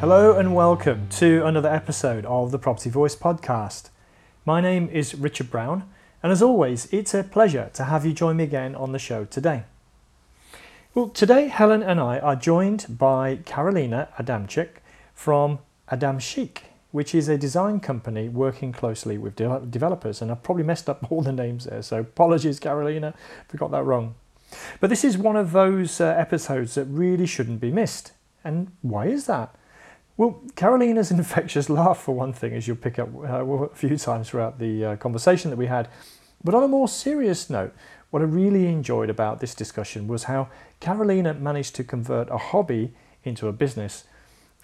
Hello and welcome to another episode of the Property Voice podcast. My name is Richard Brown, and as always, it's a pleasure to have you join me again on the show today. Well, today Helen and I are joined by Karolina Adamczyk from Ademchic, which is a design company working closely with de- developers, and I've probably messed up all the names there, so apologies, Karolina, if I got that wrong. But this is one of those uh, episodes that really shouldn't be missed. And why is that? Well, Karolina's infectious laugh, for one thing, as you'll pick up uh, a few times throughout the uh, conversation that we had. But on a more serious note, what I really enjoyed about this discussion was how Karolina managed to convert a hobby into a business,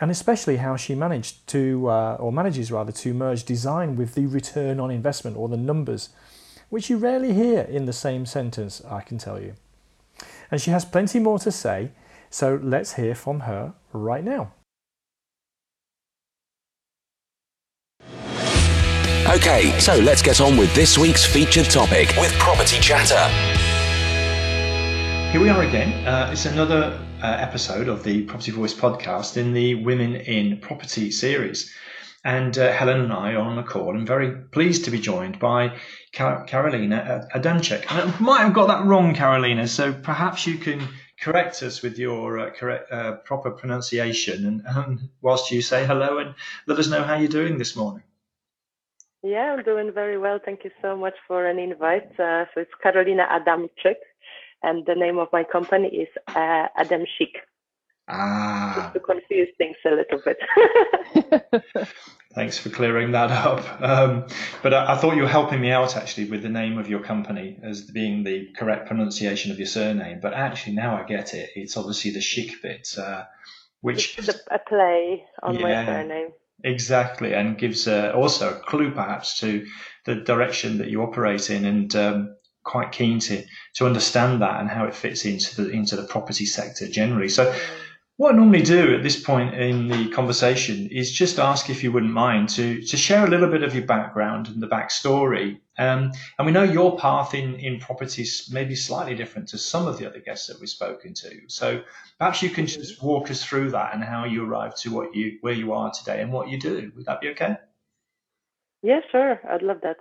and especially how she managed to, uh, or manages rather, to merge design with the return on investment or the numbers, which you rarely hear in the same sentence, I can tell you. And she has plenty more to say, so let's hear from her right now. Okay, so let's get on with this week's featured topic with Property Chatter. Here we are again. Uh, it's another uh, episode of the Property Voice podcast in the Women in Property series. And uh, Helen and I are on the call. I'm very pleased to be joined by Car- Karolina Adamczyk. I might have got that wrong, Karolina, so perhaps you can correct us with your uh, correct, uh, proper pronunciation and um, whilst you say hello and let us know how you're doing this morning. Yeah, I'm doing very well. Thank you so much for an invite. Uh, so it's Karolina Adamczyk, and the name of my company is uh, Adam Chic. Ah. Just to confuse things a little bit. Thanks for clearing that up. Um, but I, I, thought you were helping me out actually with the name of your company as being the correct pronunciation of your surname. But actually, now I get it. It's obviously the chic bit, uh, which it's a play on yeah. my surname. Exactly, and gives uh, also a clue perhaps to the direction that you operate in, and um, quite keen to to understand that and how it fits into the into the property sector generally. So, what I normally do at this point in the conversation is just ask if you wouldn't mind to to share a little bit of your background and the backstory. Um, and we know your path in in properties may be slightly different to some of the other guests that we've spoken to. So perhaps you can just walk us through that and how you arrived to what you where you are today and what you do. Would that be okay? Yeah, sure. I'd love that.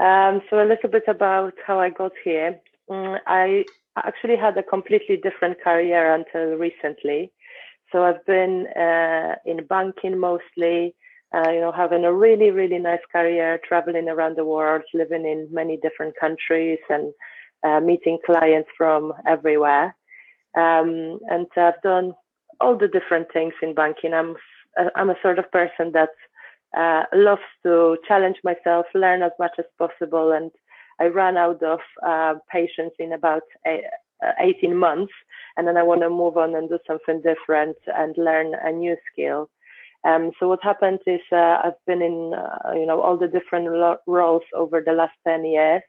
Um, so a little bit about how I got here. Um, I actually had a completely different career until recently. So I've been uh, in banking mostly, uh, you know, having a really, really nice career, traveling around the world, living in many different countries and uh, meeting clients from everywhere. Um, and I've done all the different things in banking. I'm, I'm a sort of person that uh, loves to challenge myself, learn as much as possible, and I ran out of uh, patience in about a, uh, 18 months, and then I want to move on and do something different and learn a new skill. Um, so what happened is uh, I've been in uh, you know all the different lo- roles over the last 10 years.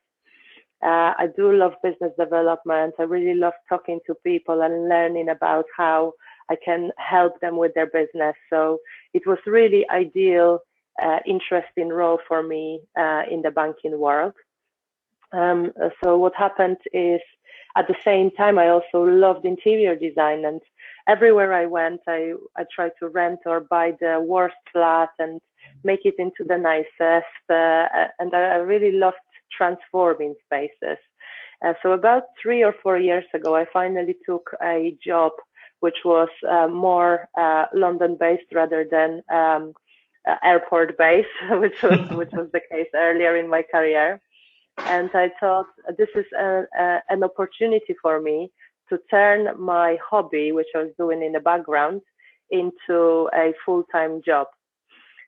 Uh, I do love business development. I really love talking to people and learning about how I can help them with their business. So it was really ideal, uh, interesting role for me uh, in the banking world. Um, so what happened is at the same time, I also loved interior design and everywhere I went, I, I tried to rent or buy the worst flat and make it into the nicest. Uh, and I really loved transforming spaces. Uh, so about three or four years ago, I finally took a job which was uh, more uh, London-based rather than um, uh, airport-based, which was which was the case earlier in my career. And I thought this is a, a, an opportunity for me to turn my hobby, which I was doing in the background, into a full-time job.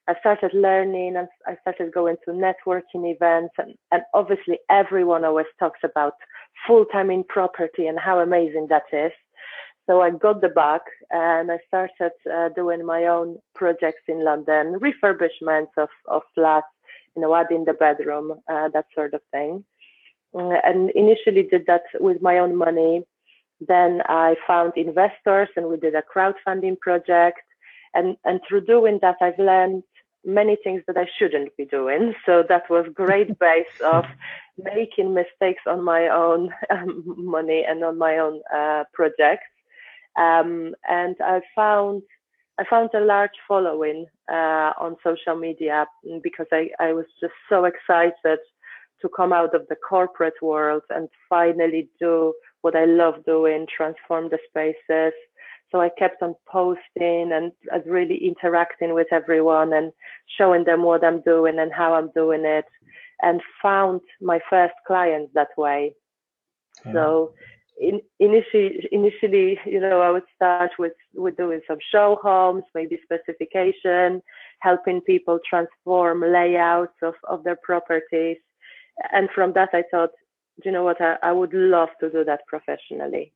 I started learning and I started going to networking events and, and obviously everyone always talks about full time in property and how amazing that is. So I got the bug and I started uh, doing my own projects in London, refurbishments of, of flats, you know, adding the bedroom, uh, that sort of thing. Uh, and initially did that with my own money. Then I found investors and we did a crowdfunding project. And, and through doing that, I've learned many things that I shouldn't be doing. So that was great base of making mistakes on my own um, money and on my own uh, projects. Um, and I found I found a large following uh, on social media because I, I was just so excited to come out of the corporate world and finally do what I love doing, transform the spaces, so I kept on posting and really interacting with everyone and showing them what I'm doing and how I'm doing it and found my first clients that way. Yeah. So in, initially, initially, you know, I would start with, with doing some show homes, maybe specification, helping people transform layouts of, of their properties. And from that, I thought, you know what, I, I would love to do that professionally.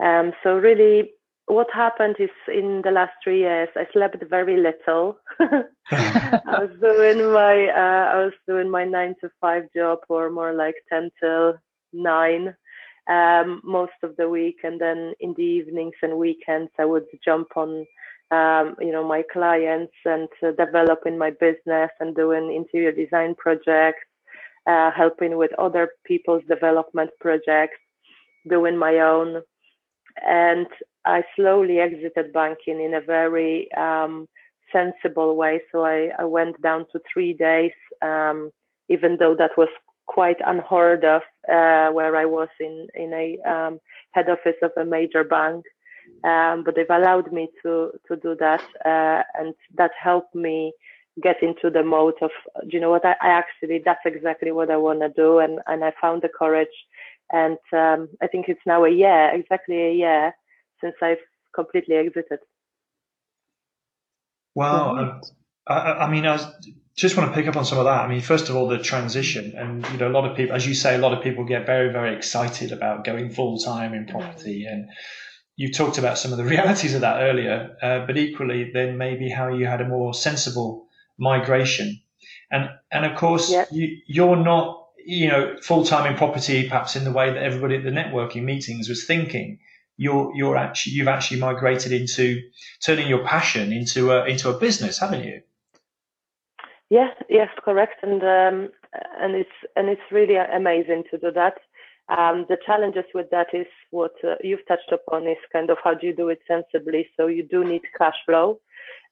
Um, so really, what happened is in the last three years, I slept very little. I was doing my uh, I was doing my nine to five job, or more like ten till nine, um, most of the week, and then in the evenings and weekends, I would jump on. Um, you know my clients and uh, developing my business and doing interior design projects, uh, helping with other people's development projects, doing my own and I slowly exited banking in a very um, sensible way. So I, I, went down to three days, um, even though that was quite unheard of, uh, where I was in in a um, head office of a major bank. Um, but they've allowed me to to do that, uh, and that helped me get into the mode of, you know what, I, I actually that's exactly what I want to do, and and I found the courage and um, I think it's now a year, exactly a year since I've completely exited. Wow. I, I, mean, I was, just want to pick up on some of that. I mean, first of all, the transition, and you know, a lot of people, as you say, a lot of people get very, very excited about going full time in property, and you talked about some of the realities of that earlier, uh, but equally, then maybe how you had a more sensible migration, and and of course, yep. you you're not you know, full time in property, perhaps in the way that everybody at the networking meetings was thinking. You're you're actually you've actually migrated into turning your passion into a into a business, haven't you? Yes, yes, correct, and um, and it's and it's really amazing to do that. Um, the challenges with that is what uh, you've touched upon is kind of how do you do it sensibly. So you do need cash flow,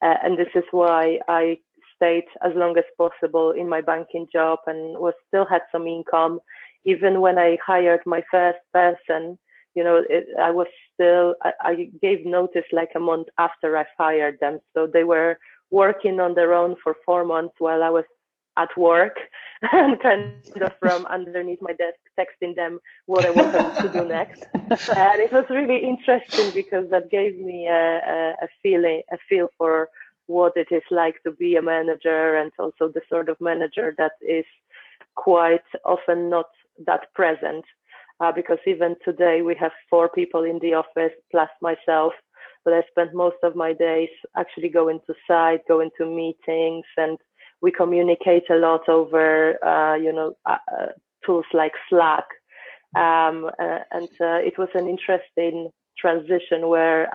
uh, and this is why I stayed as long as possible in my banking job and was still had some income. Even when I hired my first person, you know, it, I was still, I, I gave notice like a month after I fired them. So they were working on their own for four months while I was at work and kind of from underneath my desk texting them what I wanted to do next. And it was really interesting because that gave me a, a, a feeling, a feel for what it is like to be a manager and also the sort of manager that is quite often not that present. Uh, because even today we have four people in the office plus myself, but I spend most of my days actually going to site, going to meetings, and we communicate a lot over, uh, you know, uh, uh tools like Slack. Um, uh, and uh, it was an interesting transition where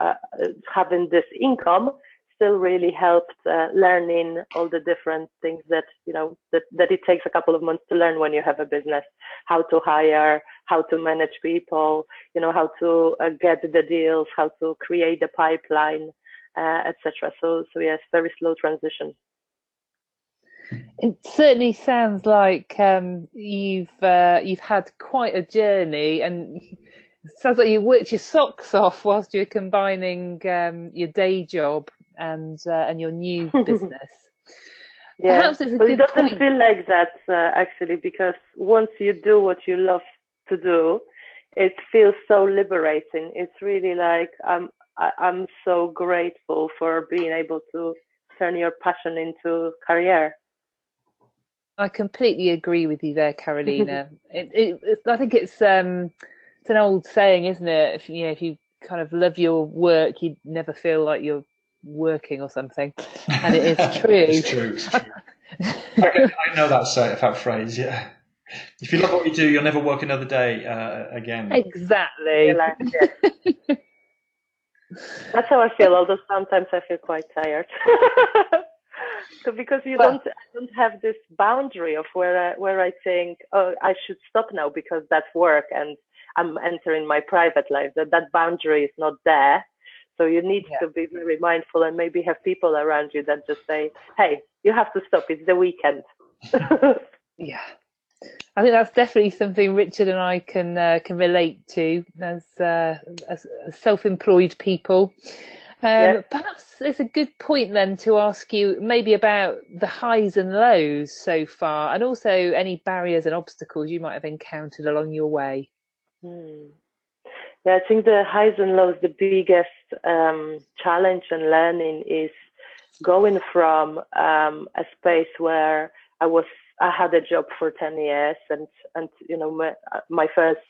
having this income still really helped uh, learning all the different things that you know that, that it takes a couple of months to learn when you have a business. How to hire how to manage people you know how to uh, get the deals how to create the pipeline uh, etc so so yes very slow transition. It certainly sounds like um, you've uh, you've had quite a journey and sounds like you worked your socks off whilst you're combining um, your day job and uh, and your new business. yeah, Perhaps it's a but it doesn't point. feel like that uh, actually because once you do what you love to do, it feels so liberating. It's really like I'm I, I'm so grateful for being able to turn your passion into career. I completely agree with you there, Karolina. it, it, I think it's um, it's an old saying, isn't it? If you know, if you kind of love your work, you never feel like you're working or something. And it is true. it's true. It's true. I know that, that phrase, yeah. If you love what you do, you'll never work another day uh, again. Exactly. That's how I feel, although sometimes I feel quite tired. so because you well, don't don't have this boundary of where I, where I think, oh, I should stop now because that's work and I'm entering my private life. That that boundary is not there. So you need yeah. to be very mindful and maybe have people around you that just say, "Hey, you have to stop. It's the weekend." yeah, I think that's definitely something Richard and I can uh, can relate to as, uh, as self-employed people. Um, yeah. Perhaps it's a good point then to ask you maybe about the highs and lows so far, and also any barriers and obstacles you might have encountered along your way. Hmm. Yeah, I think the highs and lows, the biggest um, challenge and learning is going from um, a space where I was I had a job for 10 years and, and, you know, my, my first,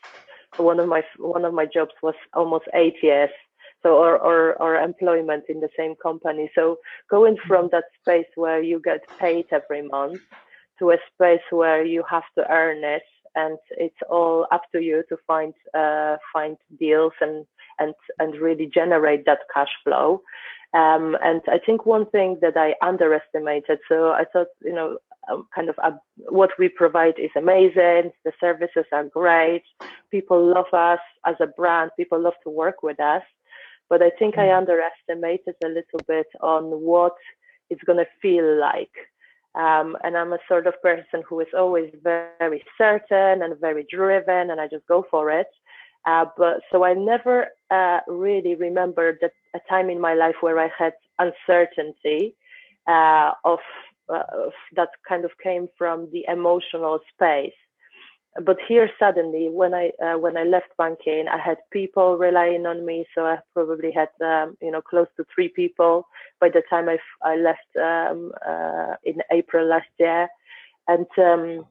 one of my, one of my jobs was almost eight years. So, or, or, or employment in the same company. So going from that space where you get paid every month to a space where you have to earn it and it's all up to you to find, uh, find deals and, and, and really generate that cash flow. Um, and I think one thing that I underestimated, so I thought, you know, um, kind of uh, what we provide is amazing. The services are great. People love us as a brand. People love to work with us. But I think I mm. underestimated a little bit on what it's going to feel like. Um, and I'm a sort of person who is always very certain and very driven, and I just go for it. Uh, but so I never uh, really remembered that a time in my life where I had uncertainty uh, of uh, that kind of came from the emotional space. But here suddenly, when I uh, when I left banking, I had people relying on me. So I probably had um, you know close to three people by the time I, I left um, uh, in April last year, and um,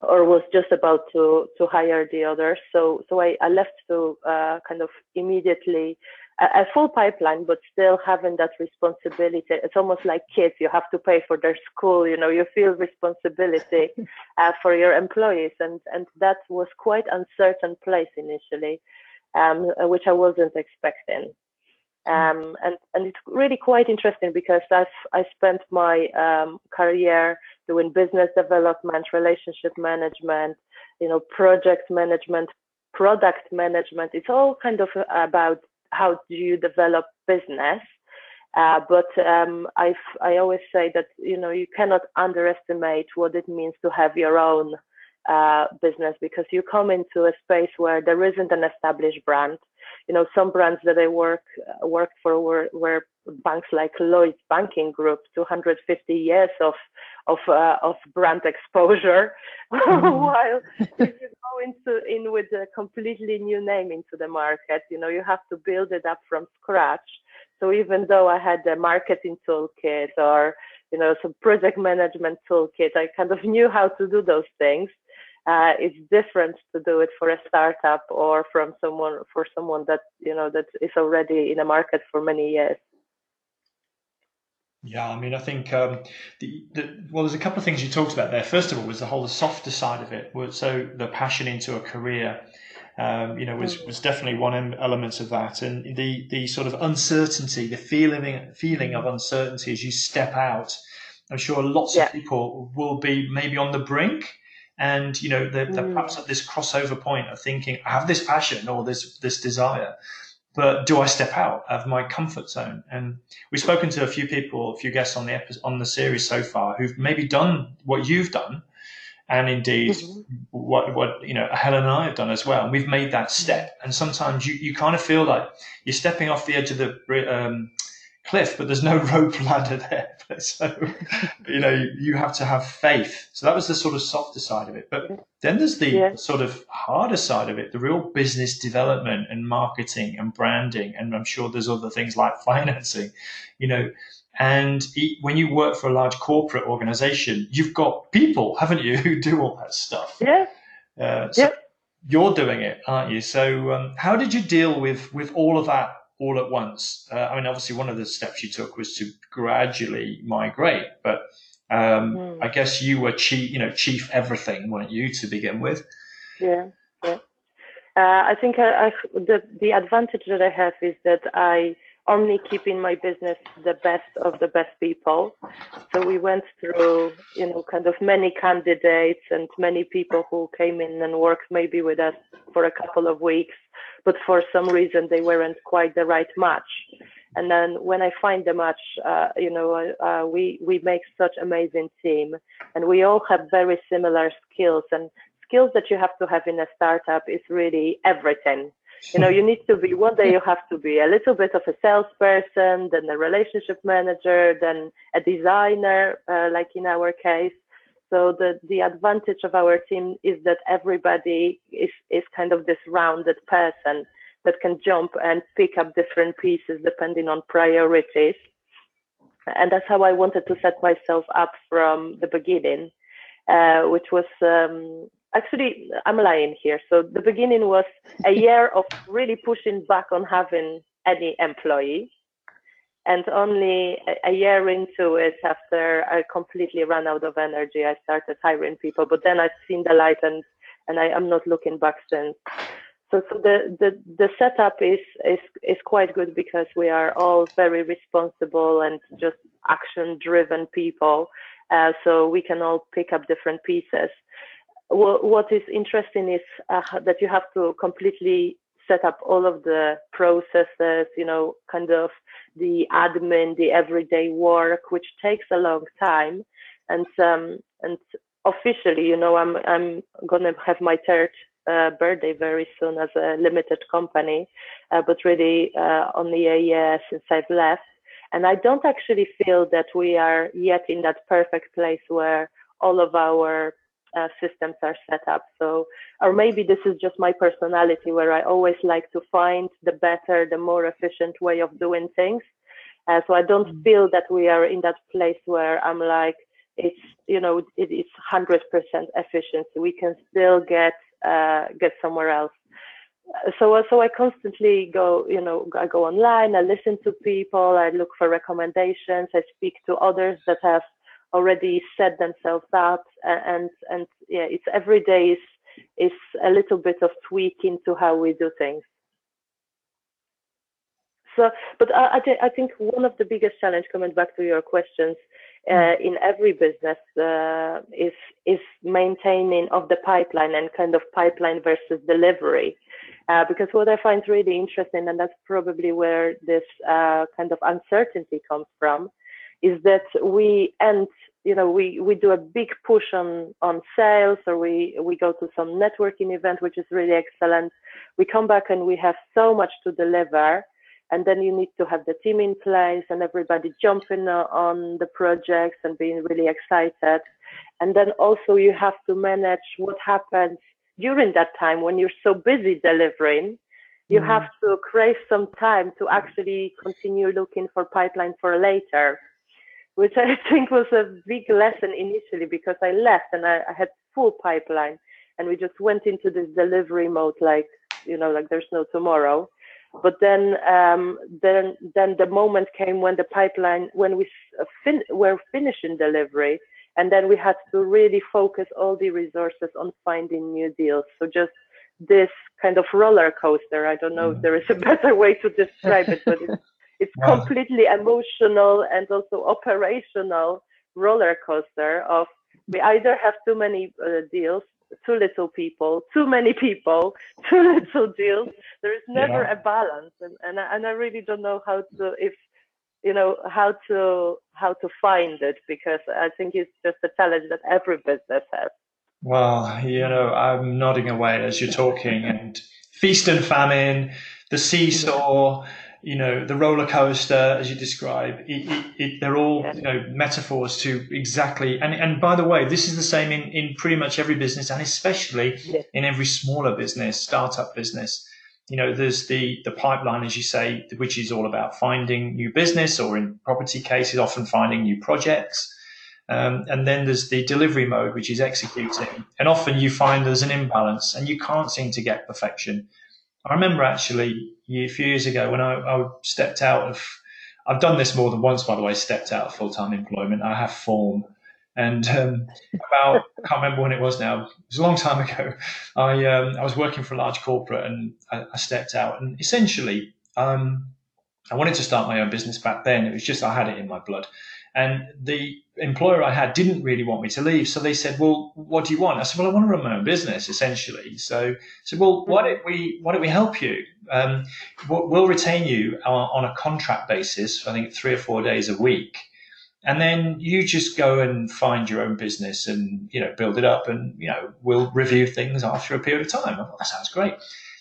or was just about to to hire the others. So so I, I left to uh, kind of immediately a, full pipeline, but still having that responsibility. It's almost like kids. You have to pay for their school. You know, you feel responsibility uh, for your employees, and and that was quite uncertain place initially, um, which I wasn't expecting. Um, and and it's really quite interesting because I've I spent my um, career doing business development, relationship management, you know, project management, product management. It's all kind of about how do you develop business. Uh, but um, I I always say that you know you cannot underestimate what it means to have your own uh, business because you come into a space where there isn't an established brand. You know, some brands that I work worked for were, were banks like Lloyds Banking Group, 250 years of of uh, of brand exposure, mm-hmm. while if you go into in with a completely new name into the market, you know, you have to build it up from scratch. So even though I had a marketing toolkit or you know some project management toolkit, I kind of knew how to do those things uh, it's different to do it for a startup or from someone for someone that you know that is already in a market for many years. Yeah, I mean, I think um, the, the, well, there's a couple of things you talked about there. First of all, was the whole the softer side of it. So the passion into a career, um, you know, was, mm. was definitely one element of that, and the the sort of uncertainty, the feeling feeling of uncertainty as you step out. I'm sure lots yeah. of people will be maybe on the brink and you know they're, they're mm. perhaps at this crossover point of thinking i have this passion or this this desire but do i step out of my comfort zone and we've spoken to a few people a few guests on the episode, on the series so far who've maybe done what you've done and indeed mm-hmm. what what you know Helen and I have done as well. And we've made that step, and sometimes you, you kind of feel like you're stepping off the edge of the um, cliff, but there's no rope ladder there. So, you know, you, you, have to have faith. So that was the sort of softer side of it. But then there's the yeah. sort of harder side of it, the real business development and marketing and branding. And I'm sure there's other things like financing, you know. And when you work for a large corporate organization, you've got people, haven't you, who do all that stuff. Yeah. Uh, so, you're doing it, aren't you? So um, how did you deal with with all of that all at once? Uh, I mean, obviously, one of the steps you took was to gradually migrate, but um, mm. I guess you were chief, you know, chief everything, weren't you, to begin with? Yeah, yeah. Uh, I think I, I, the the advantage that I have is that I only keep in my business the best of the best people. So we went through, you know, kind of many candidates and many people who came in and worked maybe with us for a couple of weeks, but for some reason they weren't quite the right match. And then when I find the match, uh, you know, uh, we we make such amazing team, and we all have very similar skills. And skills that you have to have in a startup is really everything you know you need to be one day you have to be a little bit of a salesperson then a relationship manager then a designer uh, like in our case so the the advantage of our team is that everybody is is kind of this rounded person that can jump and pick up different pieces depending on priorities. And that's how i wanted to set myself up from the beginning uh, which was um, actually i'm lying here. So the beginning was a year of really pushing back on having any employee and only a year into it after i completely ran out of energy i started hiring people. But then i've seen the light and and i am not looking back since. So, so the, the the setup is is is quite good because we are all very responsible and just action driven people. Uh, so we can all pick up different pieces. What is interesting is uh, that you have to completely set up all of the processes, you know, kind of the admin, the everyday work, which takes a long time. And um, and officially, you know, I'm I'm gonna have my third uh, birthday very soon as a limited company, uh, but really uh, only a year since I've left. And I don't actually feel that we are yet in that perfect place where all of our uh, systems are set up. So, or maybe this is just my personality where I always like to find the better, the more efficient way of doing things. Uh, so I don't mm-hmm. feel that we are in that place where I'm like, it's, you know, it is 100% efficiency. We can still get, uh, get somewhere else. So, so I constantly go, you know, I go online, I listen to people, I look for recommendations, I speak to others that have already set themselves up and and yeah it's every day is is a little bit of tweaking to how we do things so but i i, th- I think one of the biggest challenge coming back to your questions uh, mm. in every business uh, is is maintaining of the pipeline and kind of pipeline versus delivery uh, because what I find really interesting, and that's probably where this uh, kind of uncertainty comes from, is that we end you know we we do a big push on on sales or we we go to some networking event which is really excellent. We come back and we have so much to deliver and then you need to have the team in place and everybody jumping on the projects and being really excited. And then also you have to manage what happens during that time when you're so busy delivering. You mm. have to crave some time to actually continue looking for pipeline for later which I think was a big lesson initially because I left and I, I had full pipeline and we just went into this delivery mode like you know like there's no tomorrow but then um, then then the moment came when the pipeline when we uh, fin- were finishing delivery and then we had to really focus all the resources on finding new deals so just this kind of roller coaster i don't know if mm. there is a better way to describe it but it's it's wow. completely emotional and also operational roller coaster of we either have too many uh, deals too little people too many people too little deals there is never yeah. a balance and, and I, and I really don't know how to if you know how to how to find it because i think it's just a challenge that every business has well you know i'm nodding away as you're talking and feast and famine the seesaw you know, the roller coaster, as you describe, it, it, it, they're all, you know, metaphors to exactly. And, and by the way, this is the same in, in pretty much every business and especially in every smaller business, startup business. You know, there's the, the pipeline, as you say, which is all about finding new business or in property cases, often finding new projects. Um, and then there's the delivery mode, which is executing. And often you find there's an imbalance and you can't seem to get perfection. I remember actually a few years ago when I, I stepped out of, I've done this more than once, by the way, stepped out of full time employment. I have form. And um, about, I can't remember when it was now, it was a long time ago. I, um, I was working for a large corporate and I, I stepped out. And essentially, um, I wanted to start my own business back then. It was just, I had it in my blood. And the employer I had didn't really want me to leave. So they said, well, what do you want? I said, well, I want to run my own business essentially. So said, well, why don't we, why don't we help you? Um, we'll retain you on, a contract basis, I think three or four days a week. And then you just go and find your own business and, you know, build it up and, you know, we'll review things after a period of time. I thought, that sounds great.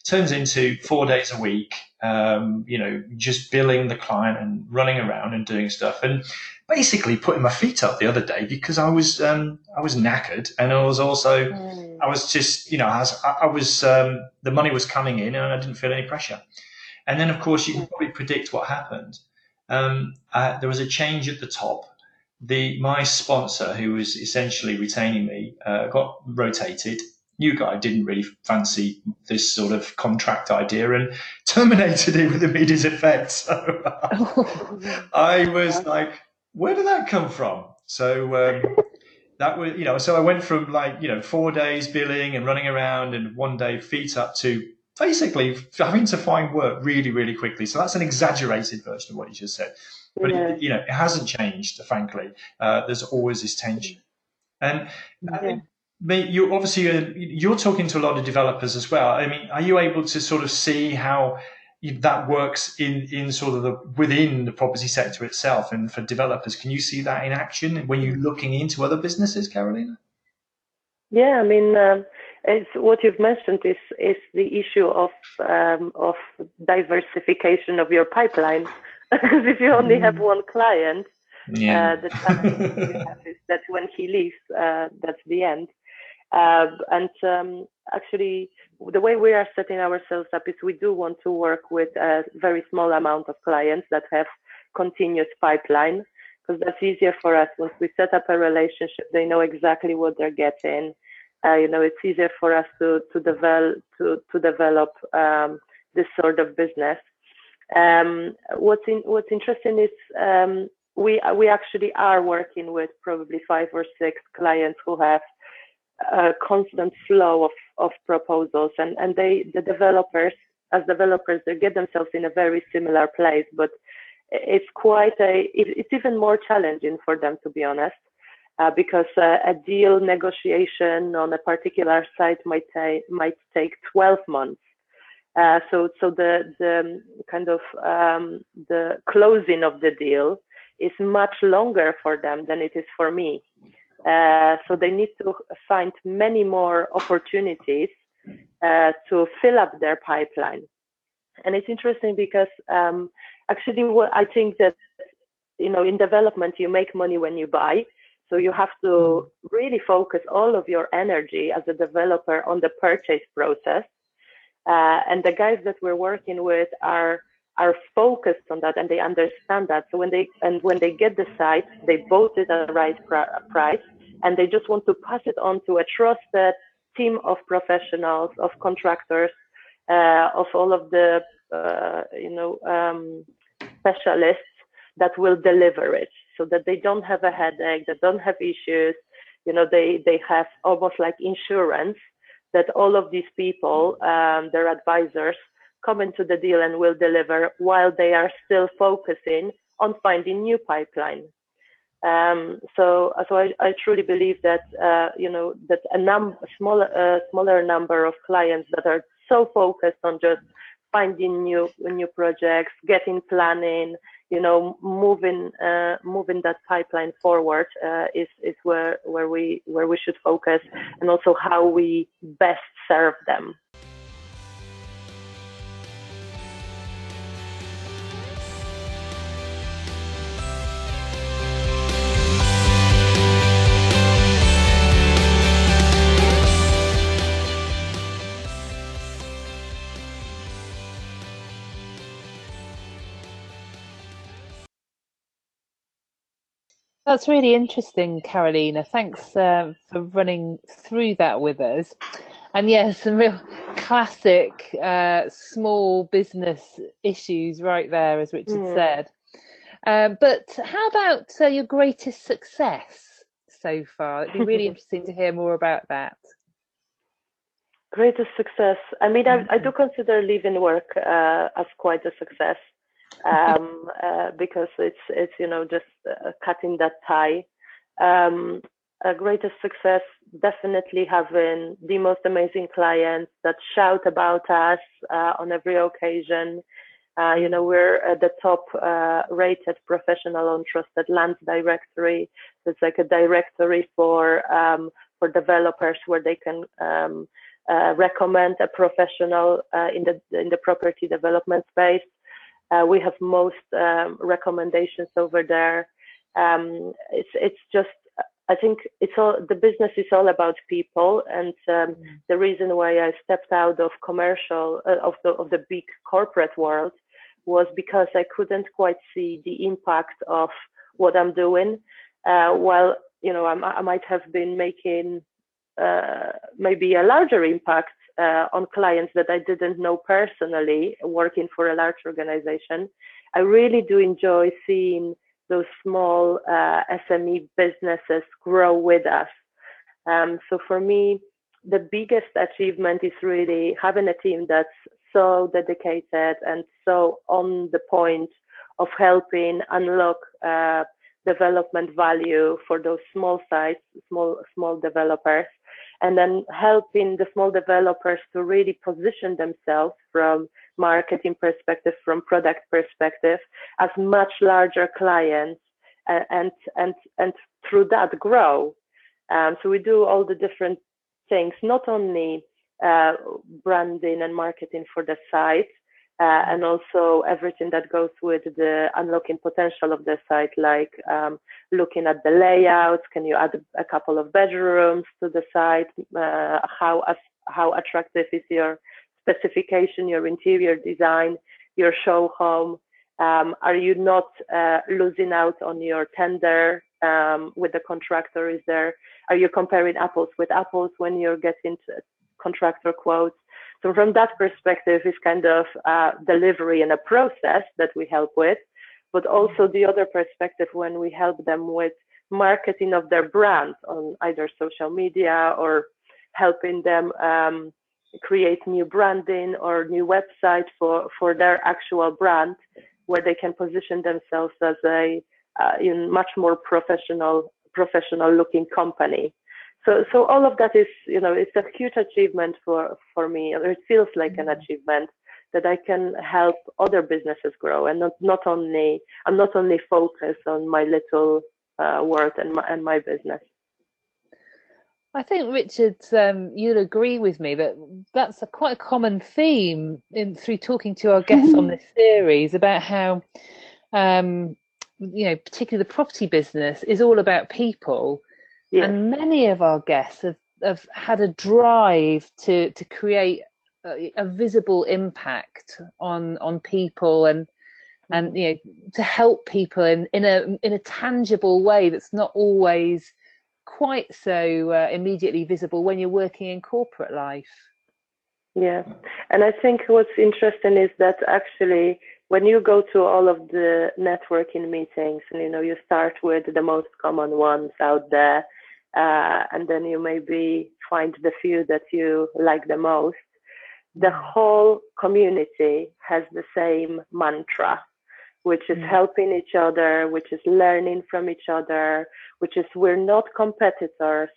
Turns into four days a week, um, you know, just billing the client and running around and doing stuff. And basically putting my feet up the other day because I was um, I was knackered and I was also mm. I was just you know I was, I was um, the money was coming in and I didn't feel any pressure. And then of course you can probably predict what happened. Um, uh, there was a change at the top. The my sponsor who was essentially retaining me uh, got rotated. New guy didn't really fancy this sort of contract idea and terminated it with immediate effect. So I was like, where did that come from? So um, that was, you know, so I went from like, you know, four days billing and running around and one day feet up to basically having to find work really, really quickly. So that's an exaggerated version of what you just said. But, yeah. it, you know, it hasn't changed, frankly. Uh, there's always this tension. And yeah. you obviously, uh, you're talking to a lot of developers as well. I mean, are you able to sort of see how that works in, in sort of the within the property sector itself and for developers. Can you see that in action when you're looking into other businesses, Karolina? Yeah, I mean, um, it's what you've mentioned is is the issue of um, of diversification of your pipeline. because if you only have mm. one client, yeah. uh, the challenge you have is that when he leaves, uh, that's the end. Uh, and um, actually, the way we are setting ourselves up is we do want to work with a very small amount of clients that have continuous pipeline because that's easier for us. Once we set up a relationship, they know exactly what they're getting. Uh, you know, it's easier for us to to develop to to develop um, this sort of business. Um, what's in, what's interesting is um, we we actually are working with probably five or six clients who have a constant flow of, of proposals. And, and they the developers as developers they get themselves in a very similar place but it's quite a it's even more challenging for them to be honest uh, because uh, a deal negotiation on a particular site might take might take 12 months. Uh, so so the the kind of um, the closing of the deal is much longer for them than it is for me uh, so they need to find many more opportunities uh, to fill up their pipeline. And it's interesting because um, actually, I think that you know in development you make money when you buy. So you have to really focus all of your energy as a developer on the purchase process. Uh, and the guys that we're working with are are focused on that and they understand that. So when they and when they get the site, they bought it at the right pr- price, and they just want to pass it on to a trusted team of professionals, of contractors, uh, of all of the uh, you know um, specialists that will deliver it, so that they don't have a headache, that don't have issues. You know, they they have almost like insurance that all of these people, um, their advisors, come into the deal and will deliver while they are still focusing on finding new pipeline. Um, so, so I, I, truly believe that uh, you know that a num smaller uh, smaller number of clients that are so focused on just finding new new projects, getting planning, you know, moving uh, moving that pipeline forward uh, is is where where we where we should focus, and also how we best serve them. That's really interesting, Karolina. Thanks uh, for running through that with us. And yes, some real classic uh, small business issues right there, as Richard mm. said. Um, but how about uh, your greatest success so far? It'd be really interesting to hear more about that. Greatest success. I mean, I, I do mm-hmm. consider living work uh, as quite a success um, uh, because it's it's you know just uh, cutting that tie. Um, a greatest success definitely having the most amazing clients that shout about us uh, on every occasion. Uh, you know, we're at the top uh, rated professional on trusted land directory. So it's like a directory for um, for developers where they can um, uh, recommend a professional uh, in the in the property development space. Uh, we have most um, recommendations over there. Um, it's it's just I think it's all the business is all about people, and um, mm-hmm. the reason why I stepped out of commercial uh, of the of the big corporate world was because I couldn't quite see the impact of what I'm doing. Uh, while you know I'm, i might have been making maybe a larger impact uh, on clients that I didn't know personally working for a large organization. I really do enjoy seeing those small uh, SME businesses grow with us. Um, so for me, the biggest achievement is really having a team that's so dedicated and so on the point of helping unlock uh, development value for those small sites, small small developers, and then helping the small developers to really position themselves from marketing perspective, from product perspective, as much larger clients, and and and, and through that grow. Um, so we do all the different things, not only uh, branding and marketing for the site, uh, and also everything that goes with the unlocking potential of the site, like um, looking at the layouts. Can you add a couple of bedrooms to the site? Uh, how how attractive is your specification, your interior design, your show home? Um, are you not uh, losing out on your tender um, with the contractor? Is there? Are you comparing apples with apples when you're getting contractor quotes? So from that perspective, it's kind of uh, delivery and a process that we help with, but also the other perspective when we help them with marketing of their brand on either social media or helping them um, create new branding or new website for, for their actual brand where they can position themselves as a uh, much more professional professional looking company so so all of that is you know it's a huge achievement for for me. It feels like an mm-hmm. achievement that i can help other businesses grow and not not only i'm not only focused on my little uh, world and my and my business. I think Richard, um, you'll agree with me that that's a quite a common theme in through talking to our guests on this series about how, um, you know, particularly the property business is all about people, Yes. And many of our guests have, have had a drive to, to create a, a visible impact on, on people and, and you know to help people in, in a in a tangible way that's not always quite so uh, immediately visible when you're working in corporate life. Yeah. And i think what's interesting is that actually when you go to all of the networking meetings and you know you start with the most common ones out there uh, and then you maybe find the few that you like the most. The whole community has the same mantra, which is mm. helping each other, which is learning from each other, which is we're not competitors,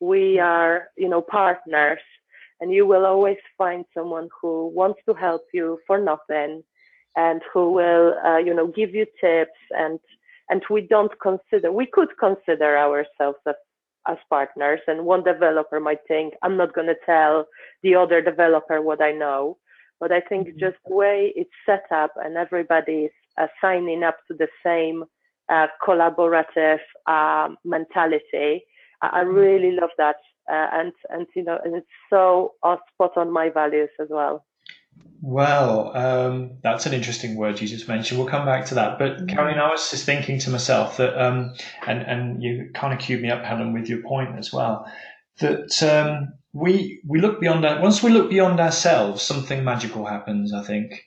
we mm. are, you know, partners. And you will always find someone who wants to help you for nothing and who will, uh, you know, give you tips and and we don't consider we could consider ourselves as as partners and one developer might think i'm not going to tell the other developer what i know but i think mm-hmm. just the way it's set up and everybody is uh, signing up to the same uh, collaborative uh, mentality I, I, mm-hmm. really love that uh, and and you know and it's so spot on my values as well Well, um, that's an interesting word you just mentioned. We'll come back to that. But mm-hmm. Caroline, I was just thinking to myself that, um, and and you kind of cued me up, Helen, with your point as well, that um, we we look beyond that. Once we look beyond ourselves, something magical happens. I think.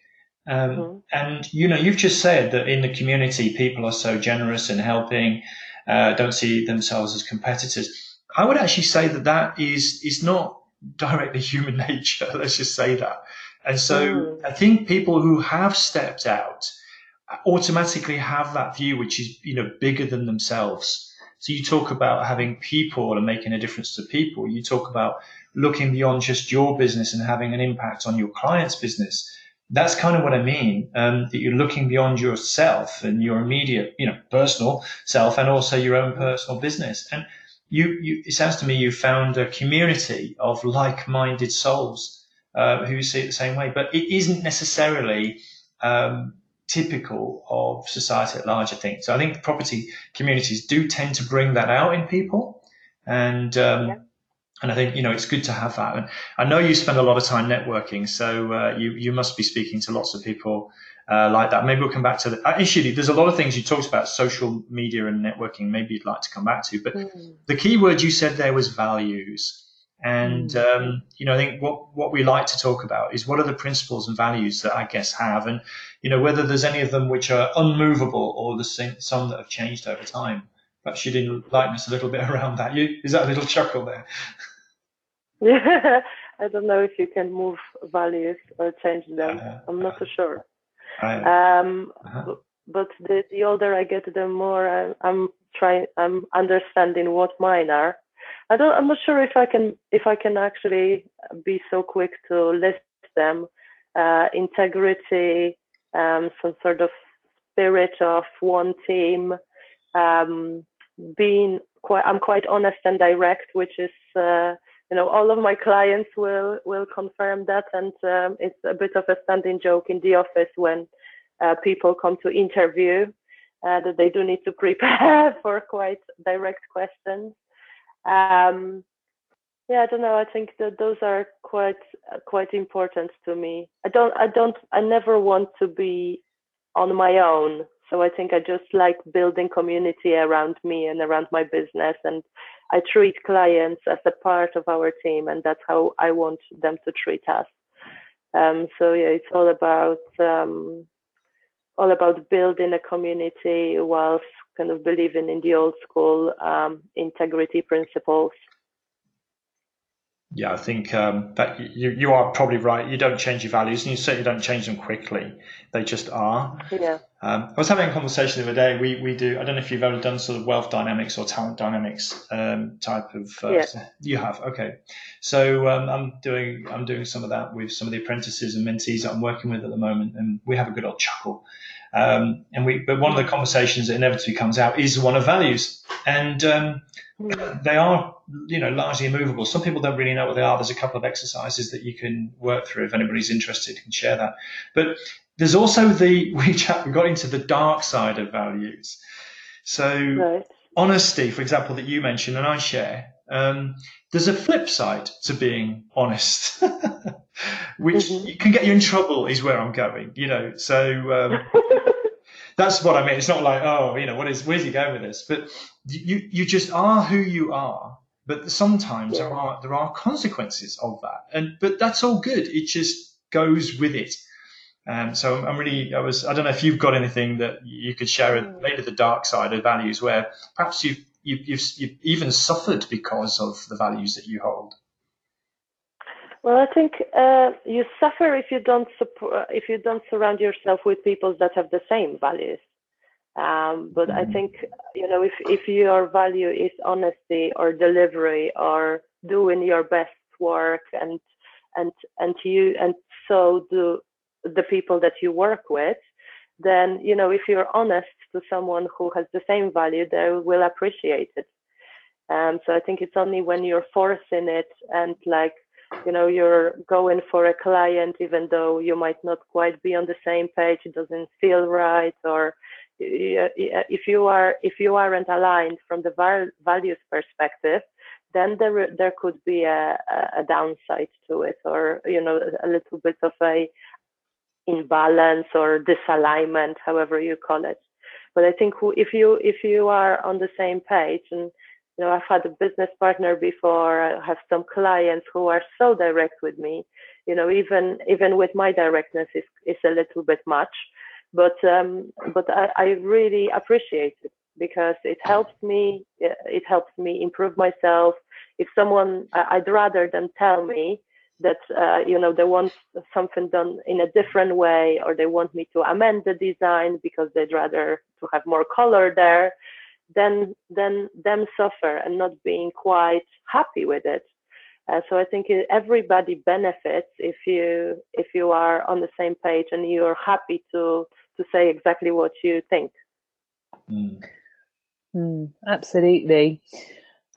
Um, mm-hmm. And you know, you've just said that in the community, people are so generous and helping, uh, don't see themselves as competitors. I would actually say that that is is not directly human nature. Let's just say that. And so mm. I think people who have stepped out automatically have that view, which is, you know, bigger than themselves. So you talk about having people and making a difference to people. You talk about looking beyond just your business and having an impact on your client's business. That's kind of what I mean. Um, that you're looking beyond yourself and your immediate, you know, personal self and also your own personal business. And you, you, it sounds to me you found a community of like-minded souls uh, who see it the same way. But it isn't necessarily um, typical of society at large, I think. So I think property communities do tend to bring that out in people. And, um, yeah. and I think, you know, it's good to have that. And I know you spend a lot of time networking, so uh, you, you must be speaking to lots of people uh, like that. Maybe we'll come back to that. Actually, there's a lot of things you talked about, social media and networking, maybe you'd like to come back to. But mm. the key word you said there was values. And mm. um, you know, I think what what we like to talk about is what are the principles and values that I guess have, and you know, whether there's any of them which are unmovable or the same, some that have changed over time. Perhaps you'd enlighten us a little bit around that. You, is that a little chuckle there? Yeah, I don't know if you can move values or change them. Uh, I'm not so sure. um, uh-huh. But the, the older I get, the more I, I'm trying. I'm understanding what mine are I don't. I'm not sure if I can if I can actually be so quick to list them. Uh, integrity, um, some sort of spirit of one team, um, being quite. I'm quite honest and direct, which is. Uh, you know, all of my clients will will confirm that, and um, it's a bit of a standing joke in the office when uh, people come to interview uh, that they do need to prepare for quite direct questions. Um, yeah, I don't know. I think that those are quite quite important to me. I don't I don't I never want to be on my own. So I think I just like building community around me and around my business and I treat clients as a part of our team and that's how I want them to treat us. Um, so yeah, it's all about um, all about building a community whilst kind of believing in the old school um, integrity principles. Yeah, I think um, that you, you are probably right. You don't change your values, and you certainly don't change them quickly. They just are. Yeah. Um, I was having a conversation the other day. We we do. I don't know if you've ever done sort of wealth dynamics or talent dynamics um, type of. Uh, yeah. You have. Okay. So um, I'm doing I'm doing some of that with some of the apprentices and mentees that I'm working with at the moment, and we have a good old chuckle um, and we, but one of the conversations that inevitably comes out is one of values, and um, they are, you know, largely immovable. Some people don't really know what they are. There's a couple of exercises that you can work through if anybody's interested. Can share that. But there's also the we we got into the dark side of values. So right. honesty, for example, that you mentioned and I share. Um, there's a flip side to being honest, which mm-hmm. can get you in trouble, is where I'm going, you know. So um, that's what I mean. It's not like, oh, you know, what is, where's he going with this? But you, you just are who you are. But sometimes yeah. there are, there are consequences of that. And, but that's all good. It just goes with it. Um, so I'm really, I was, I don't know if you've got anything that you could share, mm. maybe the dark side of values where perhaps you've you, you've, you've even suffered because of the values that you hold. Well, I think uh, you suffer if you don't support, if you don't surround yourself with people that have the same values. Um, but mm-hmm. I think you know if if your value is honesty or delivery or doing your best work and and and you and so do the people that you work with, then you know if you're honest to someone who has the same value they will appreciate it um, so i think it's only when you're forcing it and like you know you're going for a client even though you might not quite be on the same page it doesn't feel right or if you are if you aren't aligned from the values perspective then there there could be a, a downside to it, or you know, a little bit of a imbalance or disalignment, however you call it. But I think if you if you are on the same page, and you know, I've had a business partner before, I have some clients who are so direct with me. You know, even even with my directness is is a little bit much, but um, but I, I really appreciate it because it helps me it helps me improve myself if someone i'd rather than tell me that uh, you know they want something done in a different way or they want me to amend the design because they'd rather to have more color there then then them suffer and not being quite happy with it uh, so i think everybody benefits if you if you are on the same page and you're happy to to say exactly what you think mm. Mm, absolutely.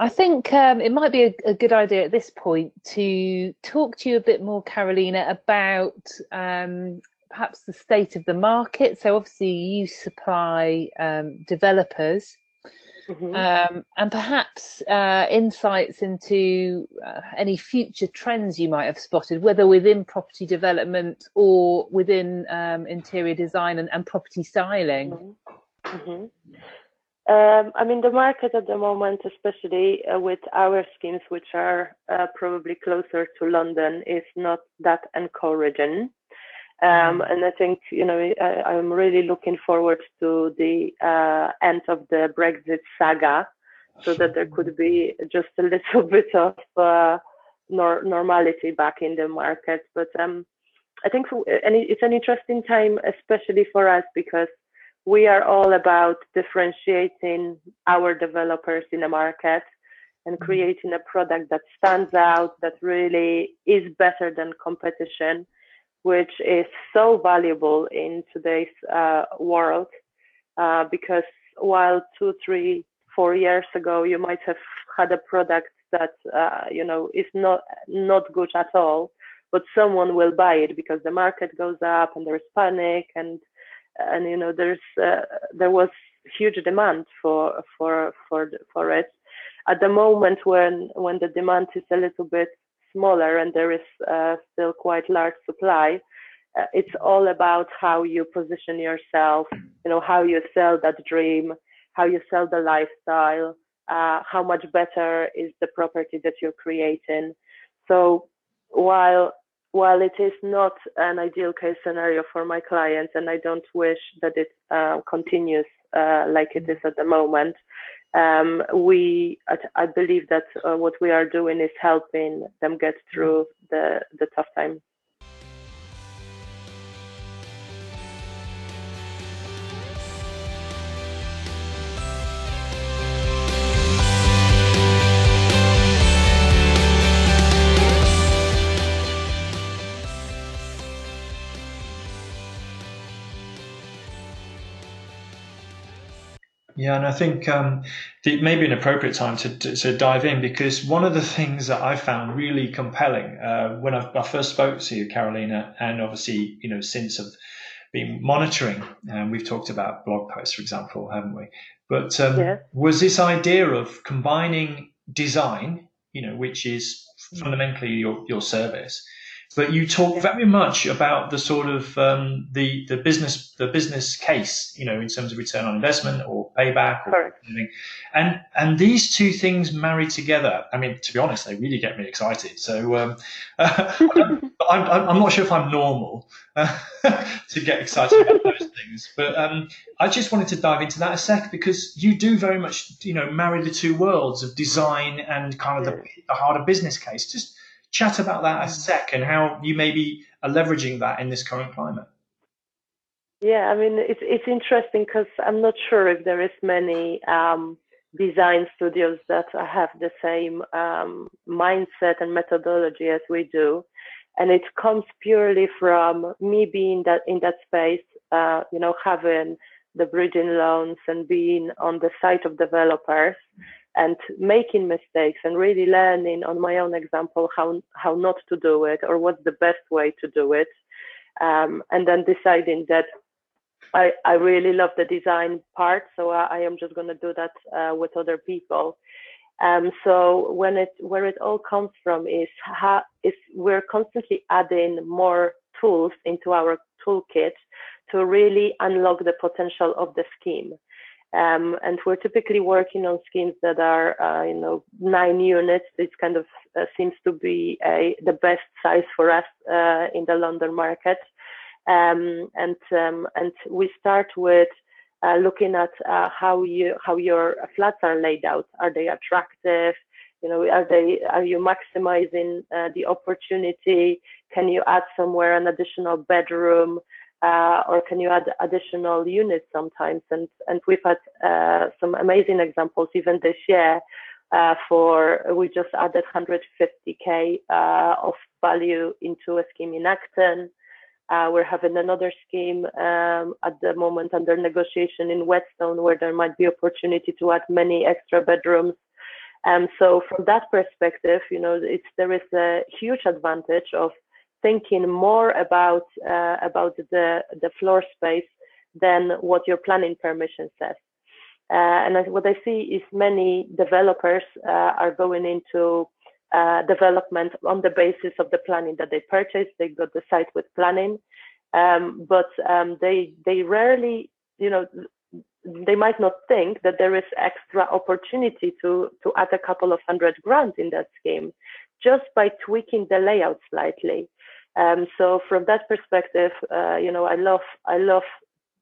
I think um, it might be a, a, good idea at this point to talk to you a bit more, Karolina, about um, perhaps the state of the market. So, obviously, you supply um, developers. Mm-hmm. Um, and perhaps uh, insights into uh, any future trends you might have spotted, whether within property development or within um, interior design and, and property styling. Mm-hmm. Mm-hmm. Um, I mean, the market at the moment, especially uh, with our schemes, which are uh, probably closer to London, is not that encouraging. Um, mm. and I think, you know, I, am really looking forward to the uh, end of the Brexit saga so that there could be just a little bit of uh, nor- normality back in the market. But um, I think it's an interesting time, especially for us, because we are all about differentiating our developers in the market and mm-hmm. creating a product that stands out, that really is better than competition, which is so valuable in today's uh, world. Uh, because while two, three, four years ago, you might have had a product that uh, you know is not not good at all, but someone will buy it because the market goes up and there's panic and and you know there's uh, there was huge demand for for for for it at the moment when when the demand is a little bit smaller and there is uh, still quite large supply uh, it's all about how you position yourself you know how you sell that dream how you sell the lifestyle uh, how much better is the property that you're creating. So while while it is not an ideal case scenario for my clients, and I don't wish that it uh, continues uh, like it is at the moment, um, we I believe that uh, what we are doing is helping them get through the the tough time. Yeah, and I think um, it may be an appropriate time to, to, to, dive in because one of the things that I found really compelling uh, when I, I, first spoke to you, Karolina, and obviously, you know, since of been monitoring, and we've talked about blog posts, for example, haven't we? But um, yeah. was this idea of combining design, you know, which is fundamentally your, your service, but you talk very much about the sort of um, the the business the business case, you know, in terms of return on investment or payback or anything. And and these two things marry together. I mean, to be honest, they really get me excited. So um, I'm, I'm, not sure if I'm normal uh, to get excited about those things, but um, I just wanted to dive into that a sec because you do very much, you know, marry the two worlds of design and kind of the, the harder business case. Just chat about that a sec and how you maybe are leveraging that in this current climate. Yeah, I mean it's it's interesting because I'm not sure if there is many um, design studios that have the same um, mindset and methodology as we do, and it comes purely from me being that in that space, uh, you know, having the bridging loans and being on the side of developers and making mistakes and really learning on my own example how how not to do it or what's the best way to do it um, and then deciding that I, I really love the design part so I, I am just going to do that uh, with other people Um, so when it where it all comes from is how is we're constantly adding more tools into our toolkit to really unlock the potential of the scheme. Um, and we're typically working on schemes that are, uh, you know, nine units. This kind of uh, seems to be a, the best size for us uh, in the London market. Um, and um, and we start with uh, looking at uh, how you how your flats are laid out. Are they attractive? You know, are they are you maximizing uh, the opportunity? Can you add somewhere an additional bedroom? Uh, or can you add additional units sometimes? And and we've had uh, some amazing examples even this year. Uh, for we just added 150k uh, of value into a scheme in Acton. Uh, we're having another scheme um, at the moment under negotiation in Whetstone, where there might be opportunity to add many extra bedrooms. And um, so, from that perspective, you know, it's there is a huge advantage of thinking more about uh, about the the floor space than what your planning permission says. Uh, and what I see is many developers uh, are going into uh, development on the basis of the planning that they purchased. They got the site with planning, um, but um, they they rarely, you know, they might not think that there is extra opportunity to to add a couple of hundred grand in that scheme just by tweaking the layout slightly. Um, so from that perspective, uh, you know, I love, I love,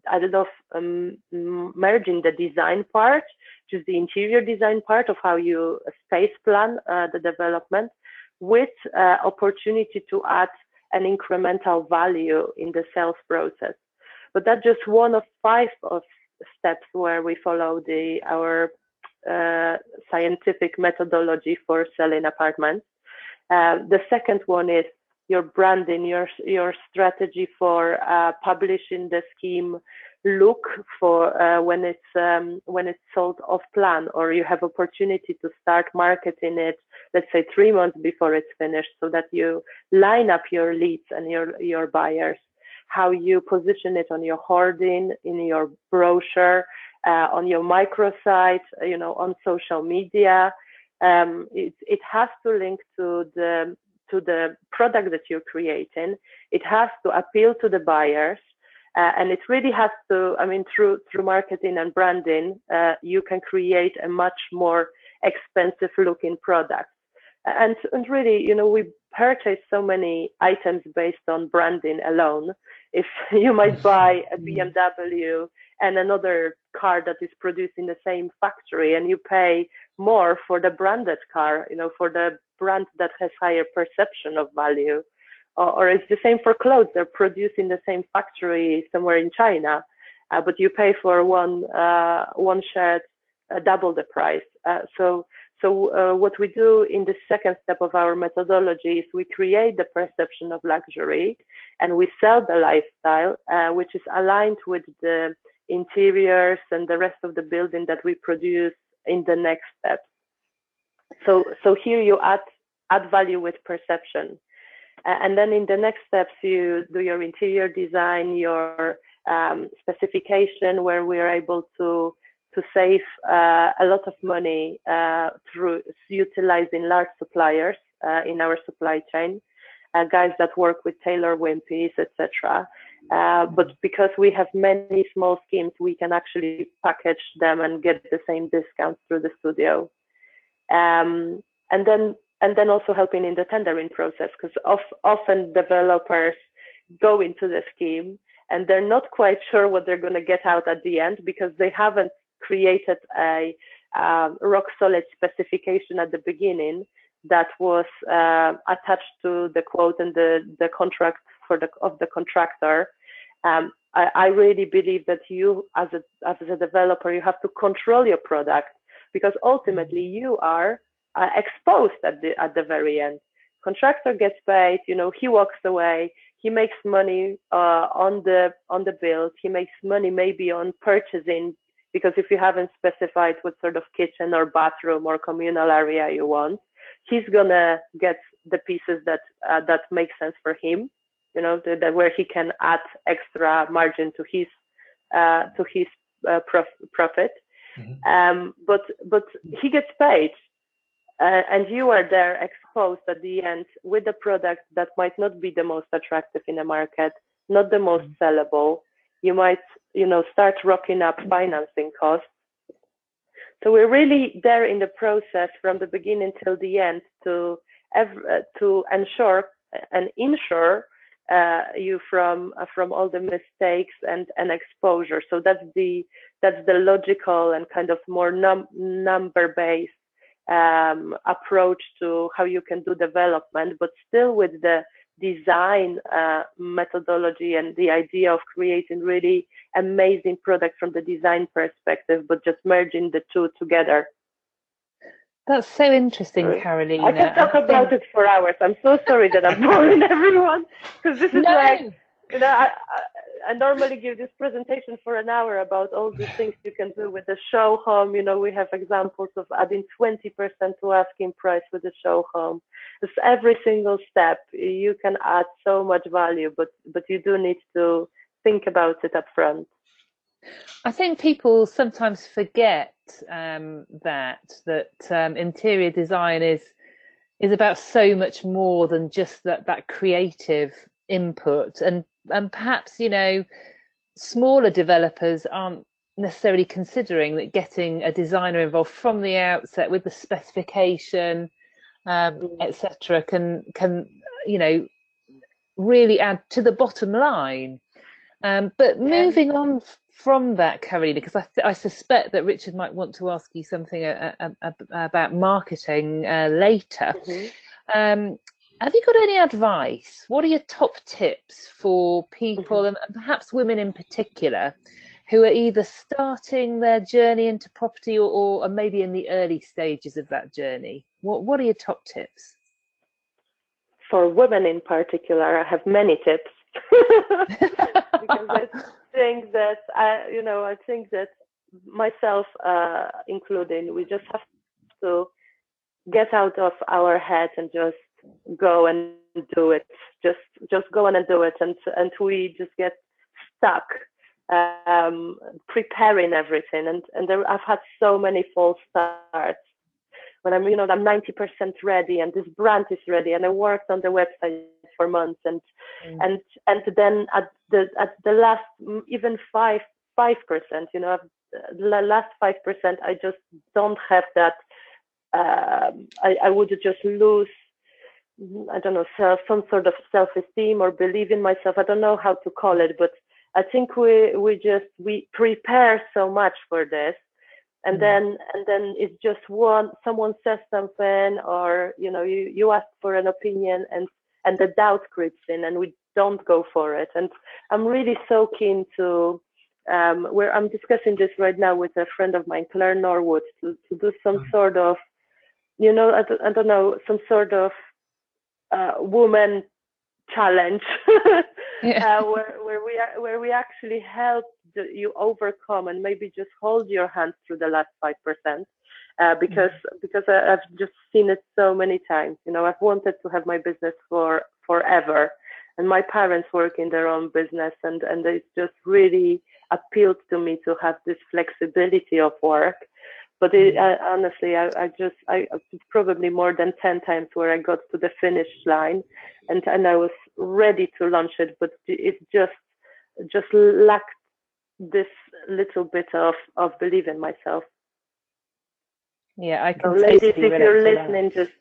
I love um, merging the design part, just the interior design part of how you space plan uh, the development, with uh, opportunity to add an incremental value in the sales process. But that's just one of five of steps where we follow the our uh, scientific methodology for selling apartments. Uh, the second one is your branding, your your strategy for uh, publishing the scheme look for uh, when it's um, when it's sold off plan or you have opportunity to start marketing it let's say three months before it's finished so that you line up your leads and your your buyers. How you position it on your hoarding in your brochure uh, on your microsite you know on social media. Um, it, it has to link to the to the product that you're creating. It has to appeal to the buyers. Uh, and it really has to, I mean, through through marketing and branding, uh, you can create a much more expensive looking product. And, and really, you know, we purchase so many items based on branding alone. If you might buy a BMW and another car that is produced in the same factory and you pay more for the branded car, you know, for the brand that has higher perception of value. Or, or it's the same for clothes. They're produced in the same factory somewhere in China, uh, but you pay for one uh, one shirt uh, double the price. Uh, so so uh, what we do in the second step of our methodology is we create the perception of luxury, and we sell the lifestyle, uh, which is aligned with the interiors and the rest of the building that we produce in the next step. So, so here you add, add value with perception. And then in the next steps, you do your interior design, your um, specification, where we are able to to save uh, a lot of money uh, through utilizing large suppliers uh, in our supply chain, uh, guys that work with Taylor Wimpey's, etc. Uh, but because we have many small schemes, we can actually package them and get the same discounts through the studio. Um, and then and then also helping in the tendering process because of, often developers go into the scheme and they're not quite sure what they're going to get out at the end because they haven't created a um, rock solid specification at the beginning that was uh, attached to the quote and the, the contract for the of the contractor. Um, I, I, really believe that you, as a as a developer, you have to control your product because ultimately you are uh, exposed at the at the very end. Contractor gets paid, you know, he walks away, he makes money uh, on the on the build, he makes money maybe on purchasing because if you haven't specified what sort of kitchen or bathroom or communal area you want, he's gonna get the pieces that uh, that make sense for him you know, the, the, where he can add extra margin to his uh, to his uh, prof- profit. Mm-hmm. Um, but but he gets paid uh, and you are there exposed at the end with a product that might not be the most attractive in the market, not the most mm-hmm. sellable. You might, you know, start rocking up financing costs. So we're really there in the process from the beginning till the end to uh, to ensure and insure uh, you from uh, from all the mistakes and and exposure. So that's the that's the logical and kind of more num- number based um, approach to how you can do development, but still with the design uh, methodology and the idea of creating really amazing products from the design perspective, but just merging the two together. That's so interesting, Karolina. I can talk I about think... it for hours. I'm so sorry that I'm boring everyone because this is no. like you know I, I, I normally give this presentation for an hour about all the things you can do with the show home. You know we have examples of adding 20% to asking price with the show home. It's every single step you can add so much value, but but you do need to think about it up front. I think people sometimes forget um, that that um, interior design is is about so much more than just that that creative input, and and perhaps you know smaller developers aren't necessarily considering that getting a designer involved from the outset with the specification, um, mm. etc., can can you know really add to the bottom line. Um, but moving on from that, Karolina, because I, I, suspect that Richard might want to ask you something a, a, a, about marketing uh, later. Mm-hmm. Um, have you got any advice? What are your top tips for people, mm-hmm. and perhaps women in particular, who are either starting their journey into property or, or, or maybe in the early stages of that journey? What What are your top tips? For women in particular, I have many tips. because think that I, you know, I think that myself, uh, including, we just have to get out of our head and just go and do it. Just, just go and do it, and and we just get stuck um, preparing everything. And and there, I've had so many false starts when I'm, you know, I'm 90% ready and this brand is ready and I worked on the website for months and mm. and and then at the at the last even five five percent, you know, the last five percent, I just don't have that. Uh, I, I would just lose I don't know, self, some sort of self-esteem or believe in myself. I don't know how to call it, but I think we we just we prepare so much for this and mm. then and then it's just one someone says something or you know you you ask for an opinion and and the doubt creeps in and we don't go for it and i'm really so keen to um where i'm discussing this right now with a friend of mine claire norwood to, to do some mm. sort of you know I don't, I don't know some sort of uh, woman challenge yeah. uh, where, where we where we actually help the, you overcome and maybe just hold your hand through the last five percent uh, because mm-hmm. because I, have just seen it so many times you know I've wanted to have my business for forever and my parents work in their own business and and it just really appealed to me to have this flexibility of work but it, mm-hmm. honestly I, I just I probably more than 10 times where I got to the finish line and and I was ready to launch it but it just just lacked this little bit of of belief in myself yeah I can so ladies if you're listening just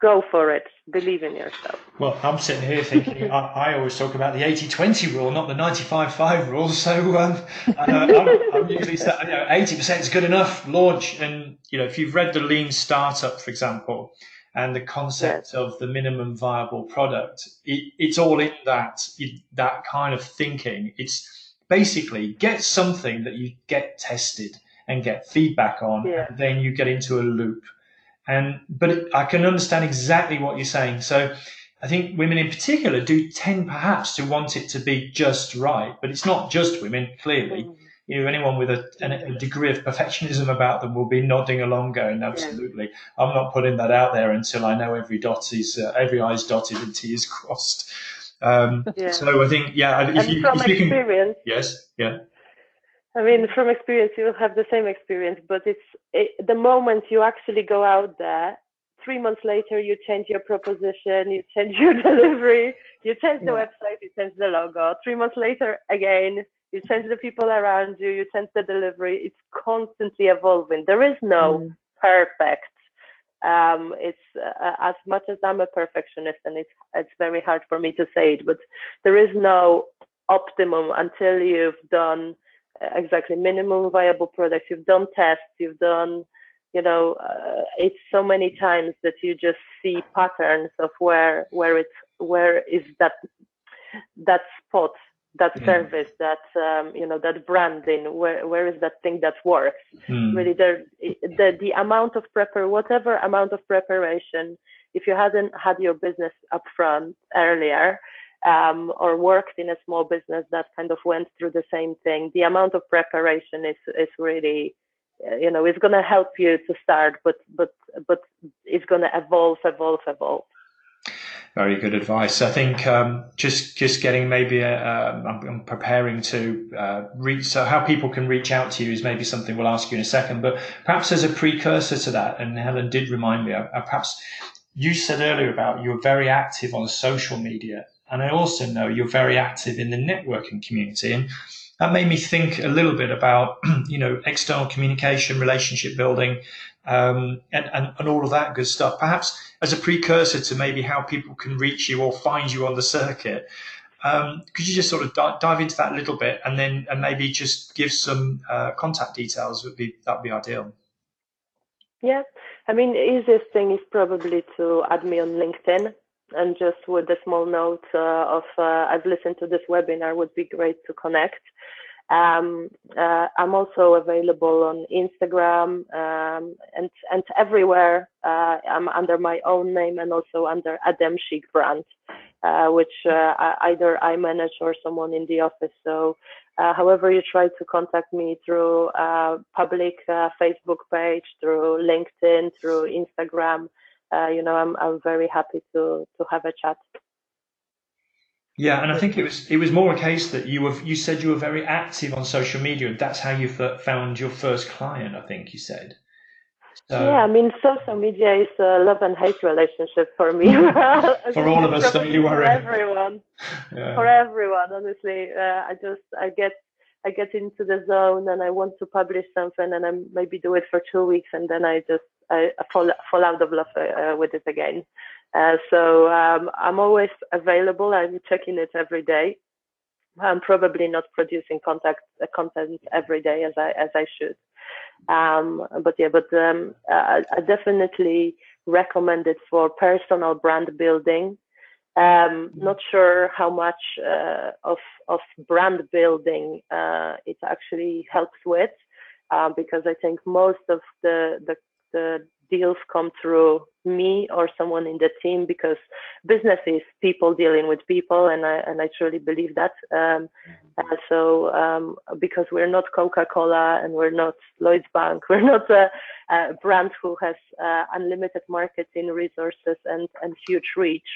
go for it. Believe in yourself. Well, I'm sitting here thinking, I, I, always talk about the 80 20 rule, not the 95 5 rule. So um, I, am I'm usually, you know, 80% is good enough, launch. And, you know, if you've read the lean startup, for example, and the concept yes. of the minimum viable product, it, it's all in that, that kind of thinking. It's basically get something that you get tested and get feedback on, yeah. and then you get into a loop and but it, I can understand exactly what you're saying. So I think women in particular do tend perhaps to want it to be just right, but it's not just women. Clearly, mm. you know, anyone with a, a, degree of perfectionism about them will be nodding along, going, "Absolutely, yeah. I'm not putting that out there until I know every dot is uh, every I's dotted and T is crossed." Um, yeah. So I think, yeah, if and you, from if you experience, can, yes, yeah. I mean, from experience, you will have the same experience, but it's it, the moment you actually go out there three months later you change your proposition, you change your delivery, you change the yeah. website, you change the logo. Three months later again, you change the people around you, you change the delivery. It's constantly evolving. There is no mm. perfect. Um, it's uh, as much as I'm a perfectionist, and it's it's very hard for me to say it, but there is no optimum until you've done exactly minimum viable product. You've done tests, you've done you know uh, it's so many times that you just see patterns of where where it's where is that that spot that mm. service that um, you know that branding where where is that thing that works mm. really the the the amount of prepare whatever amount of preparation if you hadn't had your business up front earlier um, or worked in a small business that kind of went through the same thing the amount of preparation is is really uh, you know it's going to help you to start but but but it's going to evolve evolve evolve very good advice. I think um, just just getting maybe a, a, I'm, preparing to uh, reach. So how people can reach out to you is maybe something we'll ask you in a second. But perhaps as a precursor to that, and Helen did remind me. Uh, perhaps you said earlier about you're very active on social media, and I also know you're very active in the networking community, and that made me think a little bit about you know external communication, relationship building, um, and, and, and all of that good stuff. Perhaps as a precursor to maybe how people can reach you or find you on the circuit. Um, could you just sort of di- dive into that a little bit and then and maybe just give some uh, contact details would be that would be ideal. Yeah, I mean the easiest thing is probably to add me on LinkedIn and just with a small note uh, of uh, I've listened to this webinar would be great to connect. Um, uh, I'm also available on Instagram um, and and everywhere. Uh, I'm under my own name and also under Adam Chic brand, uh, which uh, either I manage or someone in the office. So, however you try to contact me through public Facebook page, through LinkedIn, through Instagram, you know, I'm I'm very happy to to have a chat. Yeah, and I think it was it was more a case that you were you said you were very active on social media, and that's how you found your first client. I think you said. So, yeah, I mean, social media is a love and hate relationship for me. for all of us, don't you worry. For everyone, yeah. for everyone, honestly, uh, I just I get I get into the zone and I want to publish something and I maybe do it for two weeks and then I just fall fall out of love uh, with it again. Uh, so um, I'm always available. I'm checking it every day. I'm probably not producing contact uh, content every day as I as I should. Um, but yeah, but um, I, I, definitely recommend it for personal brand building. Um, not sure how much uh, of of brand building uh, it actually helps with, uh, because I think most of the the, the deals come through me or someone in the team because business is people dealing with people and I and I truly believe that um, mm-hmm. so um, because we're not Coca-Cola and we're not Lloyds Bank we're not a, a brand who has uh, unlimited marketing resources and and huge reach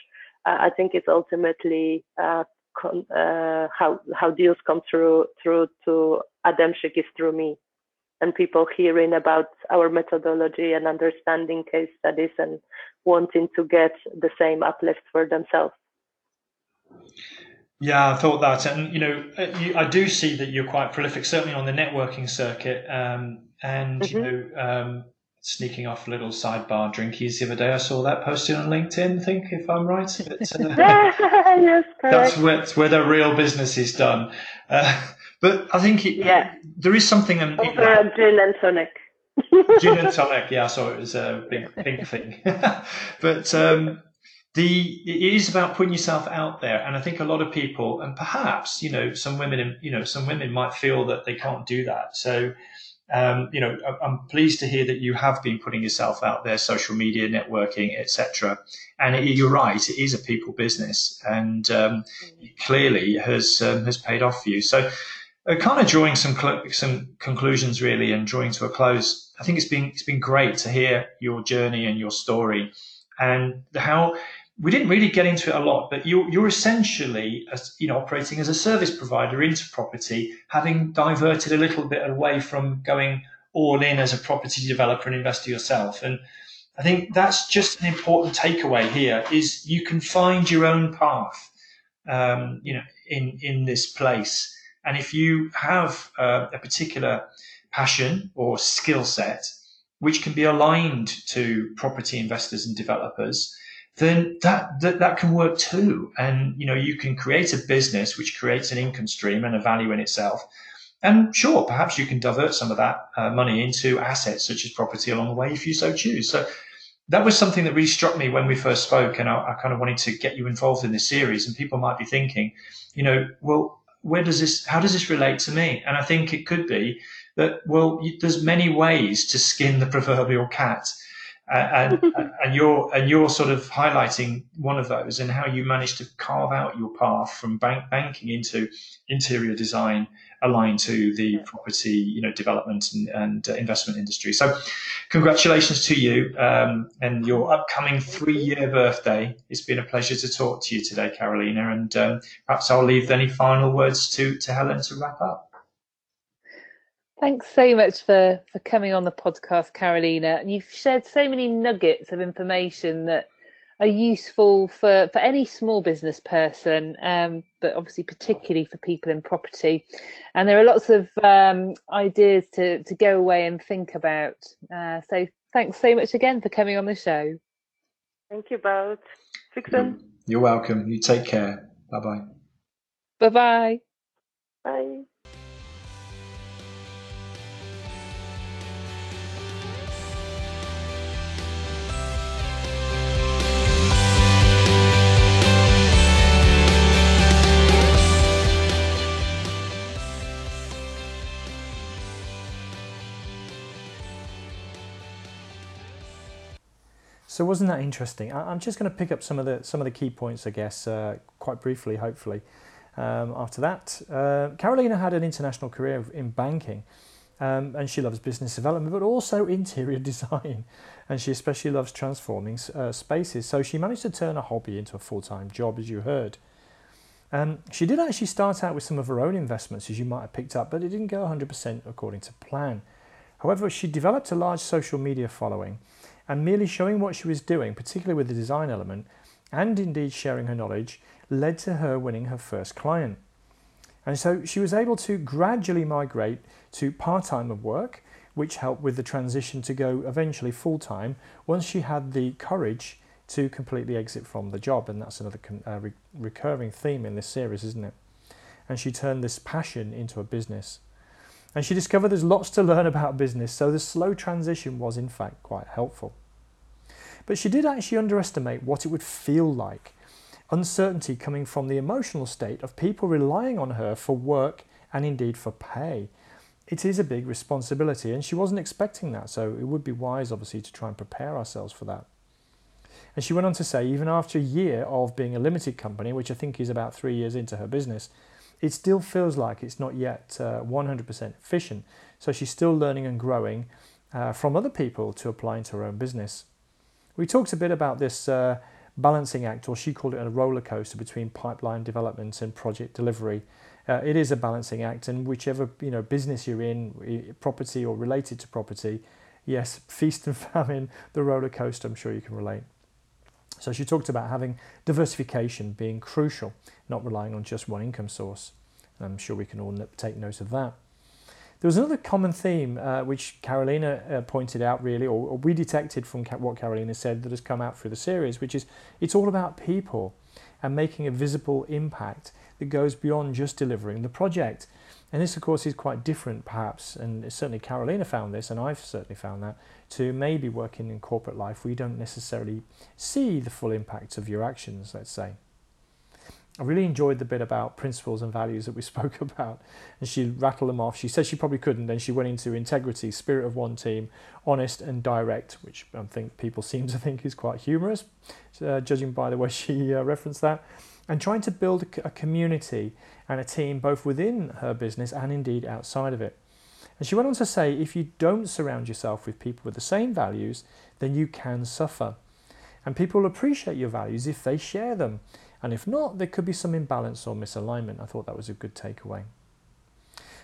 uh, I think it's ultimately uh, con- uh, how how deals come through through to Ademchic is through me and people hearing about our methodology and understanding case studies and wanting to get the same uplift for themselves. Yeah, I thought that, and you know, you, I do see that you're quite prolific, certainly on the networking circuit, um, and mm-hmm. you know, um, sneaking off a little sidebar drinkies the other day. I saw that posted on LinkedIn. I think, if I'm right, but, uh, yes, that's where, where the real business is done. Uh, but I think it, yeah. there is something. Um, Over a gin and tonic. gin and tonic, yeah. So it was a big pink thing. but um, the it is about putting yourself out there, and I think a lot of people, and perhaps you know some women, you know some women might feel that they can't do that. So um, you know, I'm pleased to hear that you have been putting yourself out there, social media, networking, etc. And it, you're right, it is a people business, and um, clearly has um, has paid off for you. So, kind of drawing some cl- some conclusions really, and drawing to a close. I think it's been it's been great to hear your journey and your story, and how we didn't really get into it a lot, but you're, you're essentially, you know, operating as a service provider into property, having diverted a little bit away from going all in as a property developer and investor yourself. And I think that's just an important takeaway here is you can find your own path, um, you know, in, in this place. And if you have uh, a particular passion or skill set, which can be aligned to property investors and developers, then that, that that can work too. And you know, you can create a business which creates an income stream and a value in itself. And sure, perhaps you can divert some of that uh, money into assets such as property along the way if you so choose. So that was something that really struck me when we first spoke, and I, I kind of wanted to get you involved in this series. And people might be thinking, you know, well, where does this? How does this relate to me? And I think it could be that well, there's many ways to skin the proverbial cat and, and you're and you're sort of highlighting one of those and how you managed to carve out your path from bank banking into interior design aligned to the property you know development and, and uh, investment industry. So congratulations to you um, and your upcoming three year birthday. It's been a pleasure to talk to you today Karolina and um, perhaps i'll leave any final words to to helen to wrap up Thanks so much for, for coming on the podcast, Karolina. And You've shared so many nuggets of information that are useful for, for any small business person, um, but obviously particularly for people in property. And there are lots of um, ideas to, to go away and think about. Uh, so thanks so much again for coming on the show. Thank you both. Fixon. You're welcome. You take care. Bye-bye. Bye-bye. Bye. So wasn't that interesting? I, am just going to pick up some of the some of the key points, I guess, uh, quite briefly, hopefully. Um, after that, uh, Karolina had an international career in banking, um, and she loves business development, but also interior design, and she especially loves transforming uh, spaces. So she managed to turn a hobby into a full-time job, as you heard. Um, she did actually start out with some of her own investments, as you might have picked up, but it didn't go 100% according to plan. However, she developed a large social media following and merely showing what she was doing, particularly with the design element, and indeed sharing her knowledge, led to her winning her first client. And so she was able to gradually migrate to part time of work, which helped with the transition to go eventually full time once she had the courage to completely exit from the job. And that's another uh, re- recurring theme in this series, isn't it? And she turned this passion into a business. And she discovered there's lots to learn about business, so the slow transition was in fact quite helpful. But she did actually underestimate what it would feel like. Uncertainty coming from the emotional state of people relying on her for work and indeed for pay. It is a big responsibility, and she wasn't expecting that, so it would be wise, obviously, to try and prepare ourselves for that. And she went on to say, even after a year of being a limited company, which I think is about three years into her business, it still feels like it's not yet uh, 100% efficient. So she's still learning and growing uh, from other people to apply into her own business. We talked a bit about this uh, balancing act, or she called it a roller coaster between pipeline development and project delivery. Uh, it is a balancing act, and whichever you know business you're in, property or related to property, yes, feast and famine, the roller coaster. I'm sure you can relate. So she talked about having diversification being crucial, not relying on just one income source. I'm sure we can all take note of that. There was another common theme uh, which Karolina uh, pointed out, really, or, or we detected from what Karolina said that has come out through the series, which is it's all about people and making a visible impact that goes beyond just delivering the project. And this, of course, is quite different, perhaps, and certainly Karolina found this, and I've certainly found that, to maybe working in corporate life where you don't necessarily see the full impact of your actions, let's say. I really enjoyed the bit about principles and values that we spoke about, and she rattled them off. She said she probably couldn't, then she went into integrity, spirit of one team, honest and direct, which I think people seem to think is quite humorous, uh, judging by the way she uh, referenced that, and trying to build a community and a team both within her business and indeed outside of it. And she went on to say if you don't surround yourself with people with the same values, then you can suffer. And people appreciate your values if they share them. And if not, there could be some imbalance or misalignment. I thought that was a good takeaway.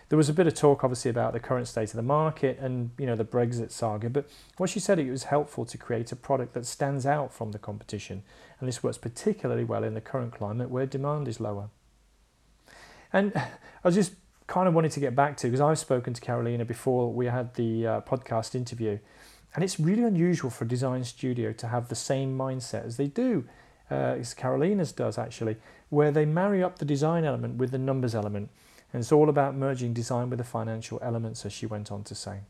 there was a bit of talk, obviously, about the current state of the market and you know the Brexit saga. But what she said, it was helpful to create a product that stands out from the competition, and this works particularly well in the current climate where demand is lower. And I was just kind of wanted to get back to because I've spoken to Karolina before we had the uh, podcast interview, and it's really unusual for a design studio to have the same mindset as they do, uh, as Karolina's does actually, where they marry up the design element with the numbers element. And it's all about merging design with the financial elements, as she went on to say.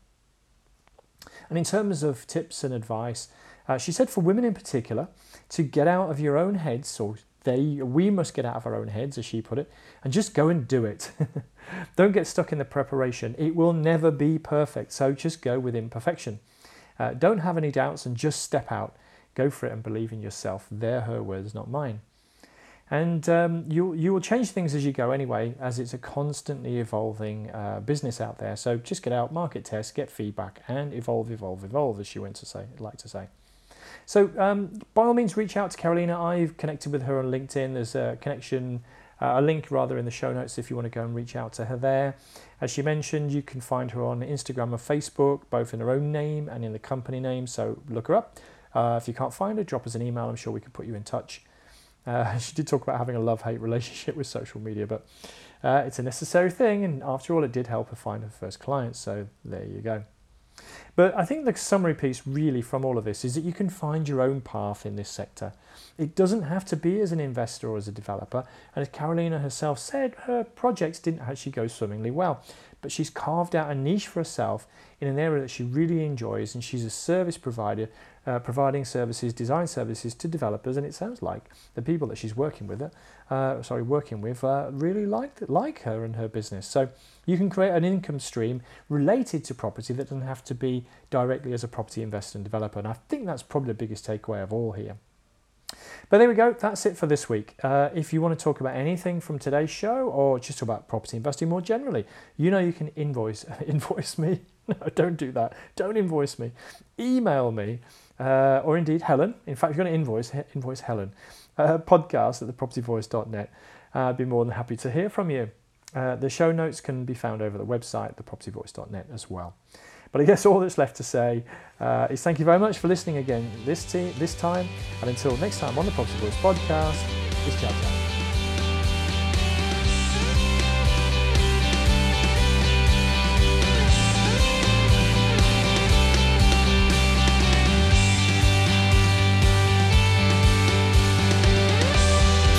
And in terms of tips and advice, uh, she said for women in particular, to get out of your own heads, or they, we must get out of our own heads, as she put it, and just go and do it. Don't get stuck in the preparation. It will never be perfect, so just go with imperfection. Uh, don't have any doubts and just step out. Go for it and believe in yourself. They're her words, not mine. And um, you, you will change things as you go anyway, as it's a constantly evolving uh, business out there. So just get out, market test, get feedback, and evolve, evolve, evolve, as she went to say, like to say. So um, by all means, reach out to Karolina. I've connected with her on LinkedIn. There's a connection, uh, a link rather, in the show notes if you want to go and reach out to her there. As she mentioned, you can find her on Instagram or Facebook, both in her own name and in the company name. So look her up. Uh, if you can't find her, drop us an email. I'm sure we can put you in touch. Uh, she did talk about having a love hate relationship with social media, but uh, it's a necessary thing. And after all, it did help her find her first clients. So there you go. But I think the summary piece really from all of this is that you can find your own path in this sector. It doesn't have to be as an investor or as a developer. And as Karolina herself said, her projects didn't actually go swimmingly well. But she's carved out a niche for herself in an area that she really enjoys, and she's a service provider uh, providing services, design services to developers, and it sounds like the people that she's working with, uh, sorry, working with, uh, really like like her and her business. So you can create an income stream related to property that doesn't have to be directly as a property investor and developer. And I think that's probably the biggest takeaway of all here. But there we go, that's it for this week. Uh, if you want to talk about anything from today's show or just about property investing more generally, you know you can invoice invoice me. No, don't do that. Don't invoice me. Email me uh, or indeed Helen. In fact, if you're going to invoice, invoice Helen. Uh, podcast at thepropertyvoice.net. Uh, I'd be more than happy to hear from you. Uh, the show notes can be found over the website, thepropertyvoice.net as well. But I guess all that's left to say uh, is thank you very much for listening again this, te- this time. And until next time on the Property Voice podcast, it's ciao ciao.